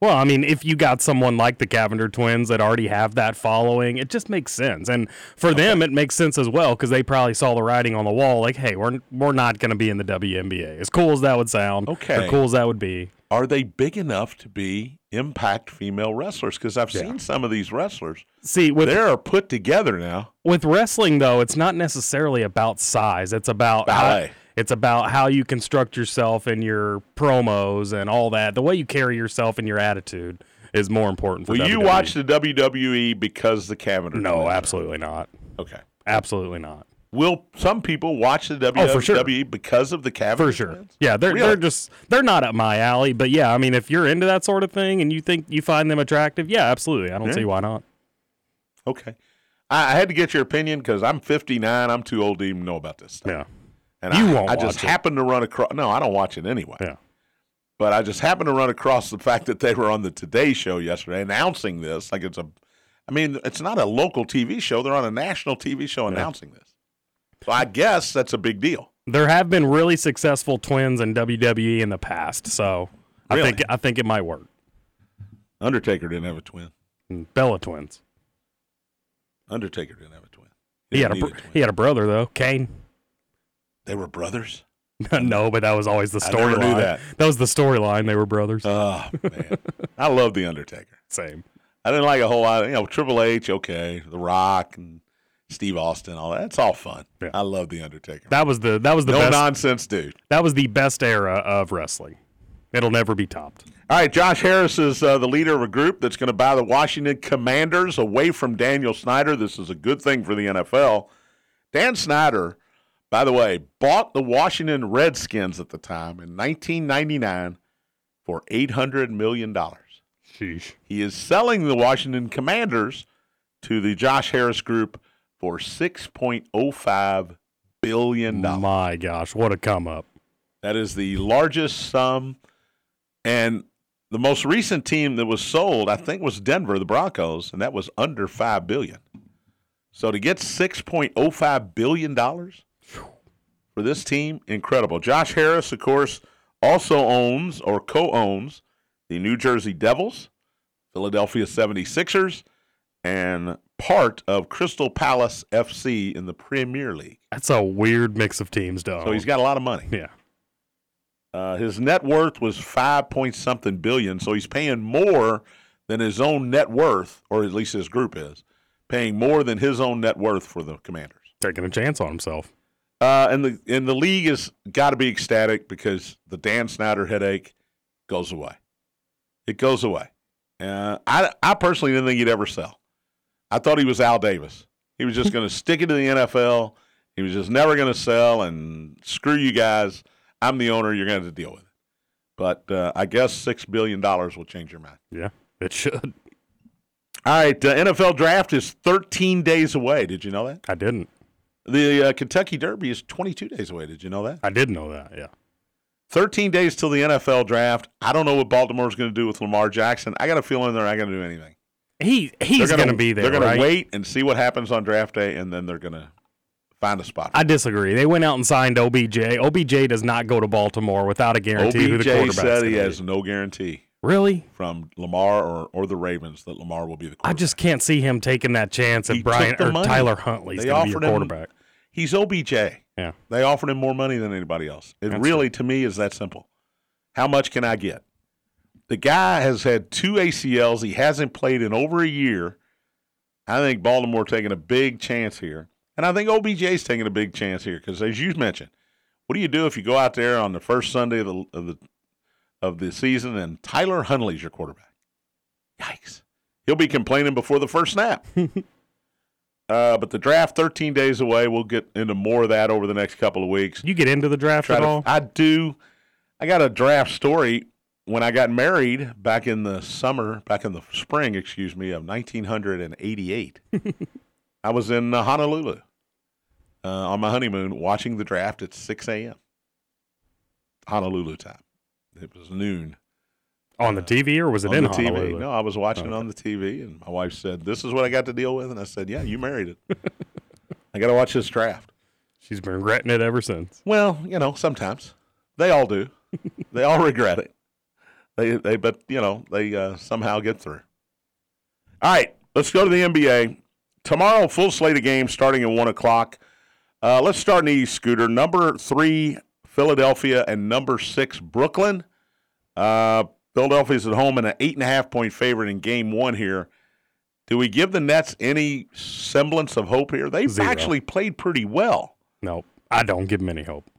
S3: Well, I mean, if you got someone like the Cavinder twins that already have that following, it just makes sense. And for them, it makes sense as well because they probably saw the writing on the wall. Like, hey, we're we're not going to be in the WNBA. As cool as that would sound,
S2: Okay.
S3: or cool as that would be.
S2: Are they big enough to be impact female wrestlers? Because I've
S3: Yeah.
S2: seen some of these wrestlers.
S3: See, with
S2: They're put together now.
S3: with wrestling though, it's not necessarily about size. It's about how-
S2: Ballet.
S3: It's about how you construct yourself and your promos and all that. The way you carry yourself and your attitude is more important. For
S2: Will you watch the WWE because the Cavinder?
S3: No, absolutely not.
S2: Okay.
S3: Absolutely not.
S2: Will some people watch the WWE
S3: Oh, sure.
S2: because of the Cavinder?
S3: For sure. Yeah, they're
S2: Really?
S3: they're just they're not up my alley, but yeah, I mean if you're into that sort of thing and you think you find them attractive, yeah, absolutely. I don't
S2: Yeah.
S3: see why not.
S2: Okay. I, I had to get your opinion because I'm 59. I'm too old to even know about this stuff.
S3: Yeah.
S2: And
S3: You
S2: I,
S3: won't
S2: I just happened to run across. No, I don't watch it anyway.
S3: Yeah.
S2: But I just happened to run across the fact that they were on the Today Show yesterday announcing this. Like it's a, I mean, it's not a local TV show. They're on a national TV show announcing this. So I guess that's a big deal.
S3: There have been really successful twins in WWE in the past, so I think I think it might work.
S2: Undertaker didn't have a twin.
S3: Mm, Bella twins.
S2: Undertaker didn't have a twin.
S3: He had a br-
S2: need twin.
S3: he had a brother though, Kane.
S2: They were brothers. (laughs)
S3: no, but that was always the
S2: I never knew
S3: storyline.
S2: that.
S3: That was the storyline. They were brothers.
S2: Oh man, I love the Undertaker.
S3: Same.
S2: I didn't like a whole lot. You know, Triple H, okay, The Rock, and Steve Austin, all that. It's all fun.
S3: Yeah.
S2: I love the Undertaker.
S3: That was the that was the
S2: no
S3: best.
S2: nonsense, dude.
S3: that was the best era of wrestling. It'll never be topped.
S2: All right, Josh Harris is uh, the leader of a group that's going to buy the Washington Commanders away from Daniel Snyder. This is a good thing for the NFL. Dan Snyder, by the way, bought the Washington Redskins at the time in 1999 for $800 million.
S3: Sheesh.
S2: He is selling the Washington Commanders to the Josh Harris Group for $6.05 billion.
S3: My gosh, what a come up.
S2: That is the largest sum. And the most recent team that was sold, I think, was Denver, the Broncos, and that was under 5 billion. So to get six point oh five billion dollars for this team, incredible. Josh Harris, of course, also owns or co-owns the New Jersey Devils, Philadelphia 76ers, and part of Crystal Palace FC in the Premier League.
S3: That's a weird mix of teams, though.
S2: So he's got a lot of money.
S3: yeah.
S2: Uh, his net worth was five point something billion, so he's paying more than his own net worth, or at least his group is paying more than his own net worth for the Commanders.
S3: Taking a chance on himself.
S2: Uh, and the and the league has got to be ecstatic because the Dan Snyder headache goes away. It goes away. Uh, I I personally didn't think he'd ever sell. I thought he was Al Davis. He was just (laughs) going to stick it to the NFL. He was just never going to sell and screw you guys. I'm the owner. You're going to to deal with it. But uh, I guess six billion dollars will change your mind.
S3: Yeah, it should.
S2: All right, the NFL draft is 13 days away. Did you know that?
S3: I didn't.
S2: The uh, Kentucky Derby is 22 days away. Did you know that?
S3: I did know that. Yeah.
S2: 13 days till the NFL draft. I don't know what Baltimore's going to do with Lamar Jackson. I got a feeling they're not going to do anything.
S3: He he's going to be there.
S2: They're going
S3: right?
S2: to wait and see what happens on draft day, and then they're going to find a spot.
S3: I disagree. They went out and signed OBJ. OBJ does not go to Baltimore without a guarantee who the
S2: OBJ said he has
S3: be.
S2: no guarantee
S3: Really?
S2: from Lamar or, or the Ravens that Lamar will be the quarterback.
S3: I just can't see him taking that chance if Brian or
S2: money.
S3: Tyler Huntley's going to be your
S2: offered him-
S3: quarterback.
S2: He's OBJ.
S3: Yeah.
S2: They offered him more money than anybody else. It
S3: That's
S2: really, to me, is that simple. How much can I get? The guy has had two ACLs. He hasn't played in over a year. I think Baltimore taking a big chance here. And I think OBJ's taking a big chance here because, as you mentioned, what do you do if you go out there on the first Sunday of the, of the, of the season and Tyler Huntley's your quarterback? Yikes. He'll be complaining before the first snap. (laughs) uh, but the draft, 13 days away. We'll get into more of that over the next couple of weeks.
S3: You get into the draft
S2: Try
S3: at
S2: to-
S3: all?
S2: I do. I got a draft story when I got married back in the summer, back in the spring, excuse me, of 1988. (laughs) I was in Honolulu uh, on my honeymoon watching the draft at 6 a.m. Honolulu time. It was noon
S3: on the TV or was it
S2: on
S3: in
S2: the TV.
S3: Honolulu?
S2: No, I was watching it on the TV, and my wife said, "This is what I got to deal with," and I said, "Yeah, you married it. (laughs) I got to watch this draft."
S3: She's been regretting it ever since.
S2: Well, you know, sometimes they all do. (laughs) they all regret it. They, they, but you know, they uh, somehow get through. All right, let's go to the NBA tomorrow. Full slate of games starting at one o'clock. Uh, let's start in the East, Scooter. Number three, Philadelphia, and number six, Brooklyn. Uh, Philadelphia's at home and an eight and a half point favorite in game one here. Do we give the Nets any semblance of hope here? They've
S3: Zero.
S2: actually played pretty well.
S3: No, I don't give them any hope.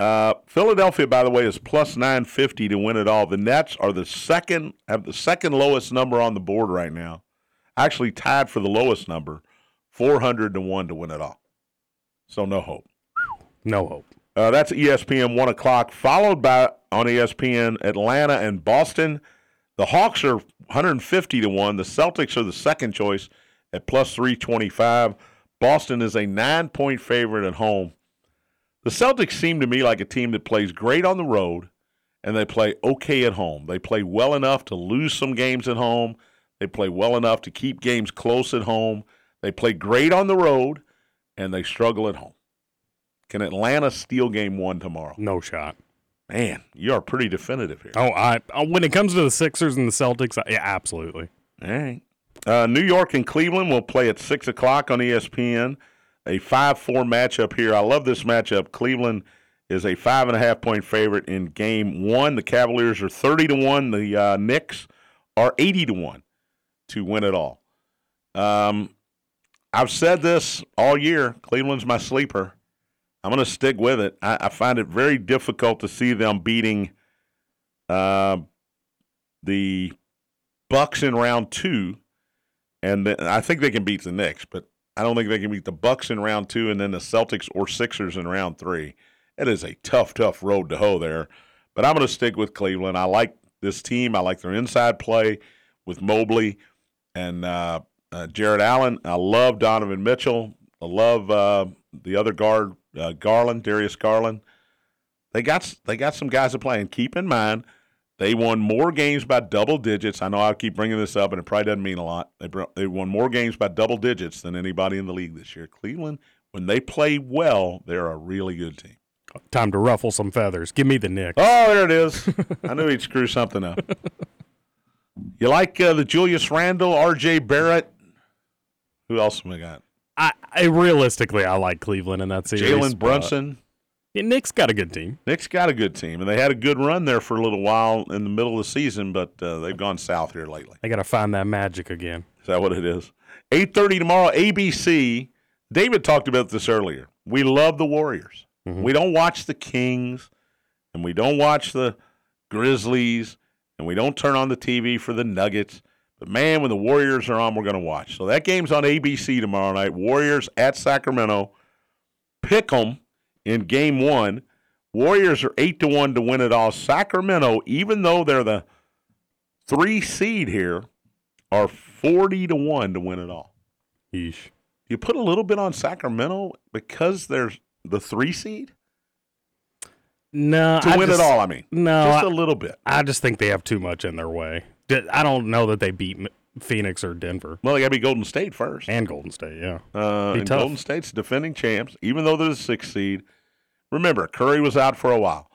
S2: Uh, Philadelphia, by the way, is plus nine fifty to win it all. The Nets are the second have the second lowest number on the board right now. Actually tied for the lowest number, four hundred to one to win it all. So no hope.
S3: No hope.
S2: Uh, that's ESPN one o'clock, followed by on ESPN Atlanta and Boston. The Hawks are 150 to one. The Celtics are the second choice at plus 325. Boston is a nine point favorite at home. The Celtics seem to me like a team that plays great on the road and they play okay at home. They play well enough to lose some games at home. They play well enough to keep games close at home. They play great on the road and they struggle at home. Can Atlanta steal game one tomorrow?
S3: No shot.
S2: Man, you are pretty definitive here.
S3: Oh, I uh, when it comes to the Sixers and the Celtics, I, yeah, absolutely.
S2: All right. Uh, New York and Cleveland will play at 6 o'clock on ESPN. A 5 4 matchup here. I love this matchup. Cleveland is a five and a half point favorite in game one. The Cavaliers are 30 to 1. The uh, Knicks are 80 to 1 to win it all. Um, I've said this all year. Cleveland's my sleeper. I'm going to stick with it. I, I find it very difficult to see them beating uh, the Bucks in round two, and then, I think they can beat the Knicks, but I don't think they can beat the Bucks in round two, and then the Celtics or Sixers in round three. It is a tough, tough road to hoe there. But I'm going to stick with Cleveland. I like this team. I like their inside play with Mobley and uh, uh, Jarrett Allen. I love Donovan Mitchell. I love uh, the other guard, uh, Garland, Darius Garland. They got they got some guys to play. And keep in mind, they won more games by double digits. I know I keep bringing this up, and it probably doesn't mean a lot. They br- they won more games by double digits than anybody in the league this year. Cleveland, when they play well, they're a really good team.
S3: Time to ruffle some feathers. Give me the Knicks.
S2: Oh, there it is. I knew he'd screw something up. You like uh, the Julius Randle, R.J. Barrett? Who else have we got?
S3: I, I realistically, I like Cleveland in that series.
S2: Jalen Brunson.
S3: Yeah, Knicks got a good team.
S2: Knicks got a good team, and they had a good run there for a little while in the middle of the season, but uh, they've gone south here lately.
S3: They got to find that magic again.
S2: Is that what it is? Eight thirty tomorrow, ABC. David talked about this earlier. We love the Warriors. We don't watch the Kings, and we don't watch the Grizzlies, and we don't turn on the TV for the Nuggets. But man, when the Warriors are on, we're going to watch. So that game's on ABC tomorrow night. Warriors at Sacramento. Pick 'em in game one. Warriors are eight to one to win it all. Sacramento, even though they're the three seed here, are forty to one to win it all.
S3: Yeesh.
S2: You put a little bit on Sacramento because they're the three seed
S3: No,
S2: to
S3: I
S2: win
S3: just-
S2: it all. I mean,
S3: No,
S2: just a little bit.
S3: I just think they have too much in their way. I don't know that they beat Phoenix or Denver
S2: Well, they got to be Golden State first.
S3: and Golden State. Yeah,
S2: Uh, and. Golden State's defending champs, even though they're the sixth seed. Remember, Curry was out for a while.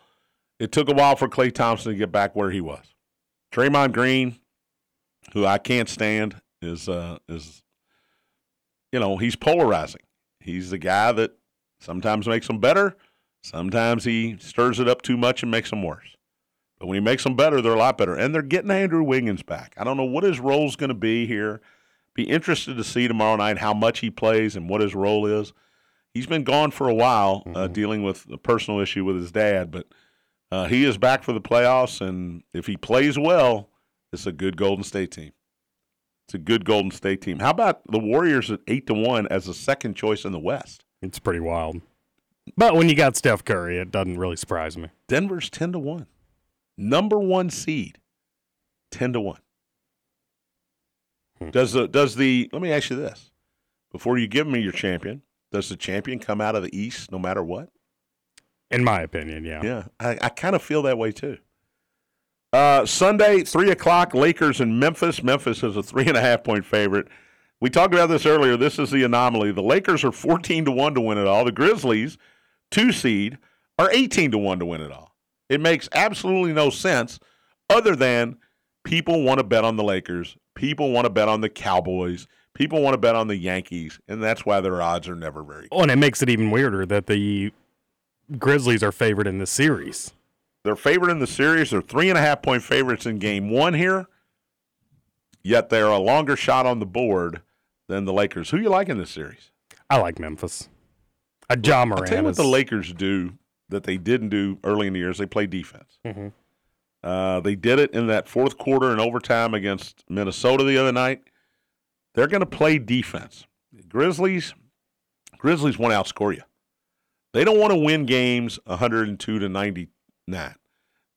S2: It took a while for Klay Thompson to get back where he was. Draymond Green, who I can't stand, is uh, is you know he's polarizing. He's the guy that sometimes makes them better, sometimes he stirs it up too much and makes them worse. But when he makes them better, they're a lot better. And they're getting Andrew Wiggins back. I don't know what his role's going to be here. Be interested to see tomorrow night how much he plays and what his role is. He's been gone for a while, uh, dealing with a personal issue with his dad, but uh, he is back for the playoffs. And if he plays well, it's a good Golden State team. It's a good Golden State team. How about the Warriors at eight to one as a second choice in the West?
S3: it's pretty wild. But when you got Steph Curry, it doesn't really surprise me.
S2: Denver's ten to one, number one seed, ten to one. Does the does the let me ask you this before you give me your champion? Does the champion come out of the East no matter what?
S3: In my opinion, yeah.
S2: Yeah, I, I kind of feel that way too. Uh, Sunday, three o'clock, Lakers in Memphis. Memphis is a three and a half point favorite. We talked about this earlier. This is the anomaly. The Lakers are fourteen to one to win it all. The Grizzlies, two seed, are eighteen to one to win it all. It makes absolutely no sense, other than people want to bet on the Lakers. People want to bet on the Cowboys. People want to bet on the Yankees, and that's why their odds are never very.
S3: Oh, and it makes it even weirder that the Grizzlies are favored in the series.
S2: They're favored in the series. They're three and a half point favorites in game one here. Yet they're a longer shot on the board than the Lakers. Who you like in this series?
S3: I like Memphis. A
S2: Ja
S3: Morant.
S2: tell you what the Lakers do that they didn't do early in the years. They play defense.
S3: Mhm.
S2: Uh, they did it in that fourth quarter and overtime against Minnesota the other night. They're going to play defense. Grizzlies, Grizzlies want to outscore you. They don't want to win games 102 to 99.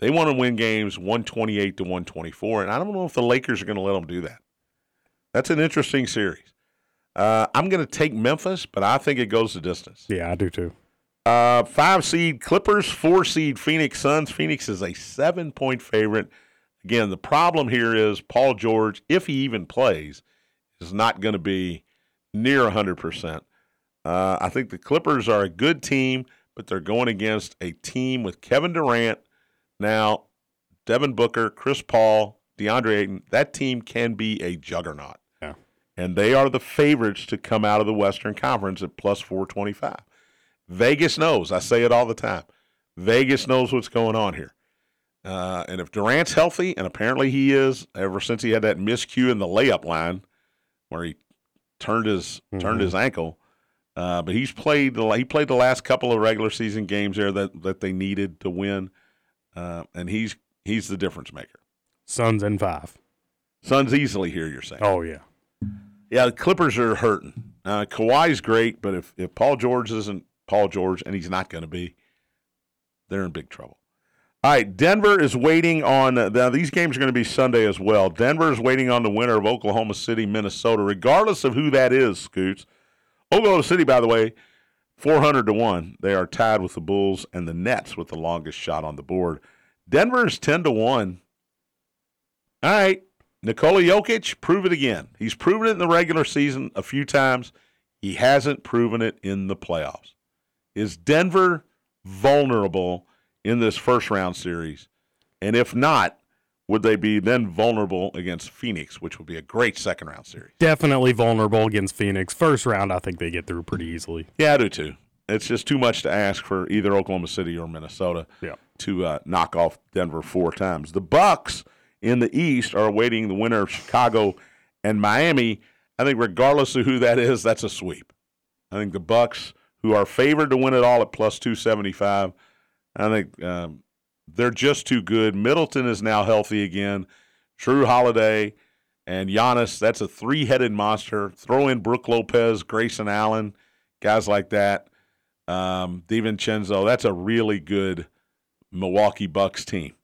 S2: They want to win games 128 to 124. And I don't know if the Lakers are going to let them do that. That's an interesting series. Uh, I'm going to take Memphis, but I think it goes the distance.
S3: Yeah, I do too.
S2: Uh, five seed Clippers, four seed Phoenix Suns. Phoenix is a seven point favorite. Again, the problem here is Paul George, if he even plays, is not going to be near 100%. Uh, I think the Clippers are a good team, but they're going against a team with Kevin Durant, now Devin Booker, Chris Paul, DeAndre Ayton. That team can be a juggernaut.
S3: Yeah.
S2: And they are the favorites to come out of the Western Conference at plus 425. Vegas knows. I say it all the time. Vegas knows what's going on here. Uh, and if Durant's healthy, and apparently he is, ever since he had that miscue in the layup line where he turned his turned his ankle, uh, but he's played the he played the last couple of regular season games there that that they needed to win, uh, and he's he's the difference maker.
S3: Suns in five.
S2: Suns easily here. You're saying?
S3: Oh yeah.
S2: Yeah, the Clippers are hurting. Uh, Kawhi's great, but if, if Paul George isn't Paul George, and he's not going to be, they're in big trouble. All right, Denver is waiting on. Now these games are going to be Sunday as well. Denver is waiting on the winner of Oklahoma City, Minnesota, regardless of who that is. Scoots, Oklahoma City, by the way, four hundred to one. They are tied with the Bulls and the Nets with the longest shot on the board. Denver is ten to one. All right, Nikola Jokic, prove it again. He's proven it in the regular season a few times. He hasn't proven it in the playoffs. Is Denver vulnerable in this first round series? And if not, would they be then vulnerable against Phoenix, which would be a great second round series?
S3: Definitely vulnerable against Phoenix. First round, I think they get through pretty easily.
S2: Yeah, I do too. It's just too much to ask for either Oklahoma City or Minnesota
S3: Yeah.
S2: to uh, knock off Denver four times. The Bucks in the East are awaiting the winner of Chicago and Miami. I think regardless of who that is, that's a sweep. I think the Bucks, who are favored to win it all at plus two seventy five, I think um, they're just too good. Middleton is now healthy again. Jrue Holiday and Giannis, that's a three headed monster. Throw in Brook Lopez, Grayson Allen, guys like that. Um, DiVincenzo, that's a really good Milwaukee Bucks team.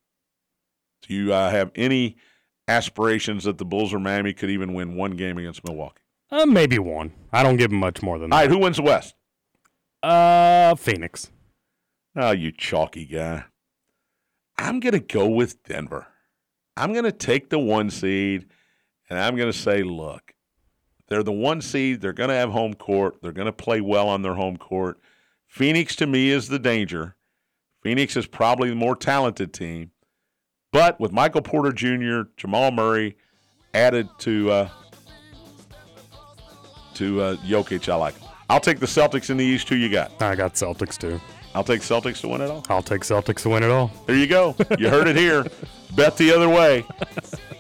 S2: Do you uh, have any aspirations that the Bulls or Miami could even win one game against Milwaukee?
S3: Uh, maybe one. I don't give them much more than that.
S2: All right, who wins the West?
S3: Uh, Phoenix.
S2: Oh, you chalky guy. I'm going to go with Denver. I'm going to take the one seed, and I'm going to say, look, they're the one seed. They're going to have home court. They're going to play well on their home court. Phoenix, to me, is the danger. Phoenix is probably the more talented team. But with Michael Porter Jr., Jamal Murray added to uh, to uh, Jokic, I like. I'll take the Celtics in the East. Who you got?
S3: I got Celtics too.
S2: I'll take Celtics to win it all.
S3: I'll take Celtics to win it all.
S2: There you go. You heard it here. (laughs) Bet the other way.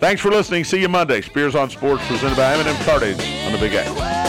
S2: Thanks for listening. See you Monday. Spears on Sports presented by M&M Cartage on the Big X.